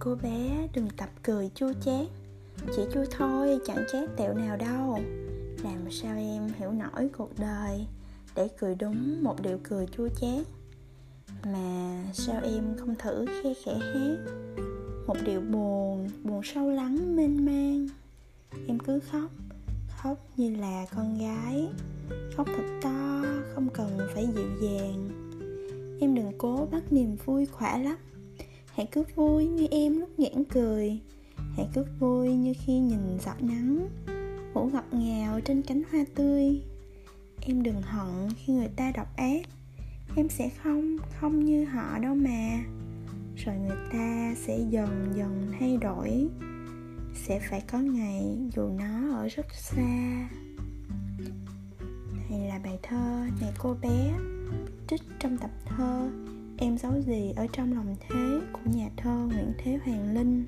cô bé đừng tập cười chua chát. Chỉ chua thôi, chẳng chát tẹo nào đâu. Làm sao em hiểu nổi cuộc đời? Để cười đúng một điệu cười chua chát. Mà sao em không thử khe khẽ hát? Một điệu buồn, buồn sâu lắng mênh mang. Em cứ khóc, khóc như là con gái. Khóc thật to, không cần phải dịu dàng. Em đừng cố bắt niềm vui khỏa lắm. Hãy cứ vui như em lúc nhãn cười. Hãy cứ vui như khi nhìn giọt nắng Ngủ ngọt ngào trên cánh hoa tươi. Em đừng hận khi người ta độc ác. Em sẽ không, không như họ đâu mà. Rồi người ta sẽ dần dần thay đổi. Sẽ phải có ngày dù nó ở rất xa. Này là bài thơ Này cô bé Trích trong tập thơ Em giấu gì ở trong lòng thế của nhà thơ Nguyễn Thế Hoàng Linh.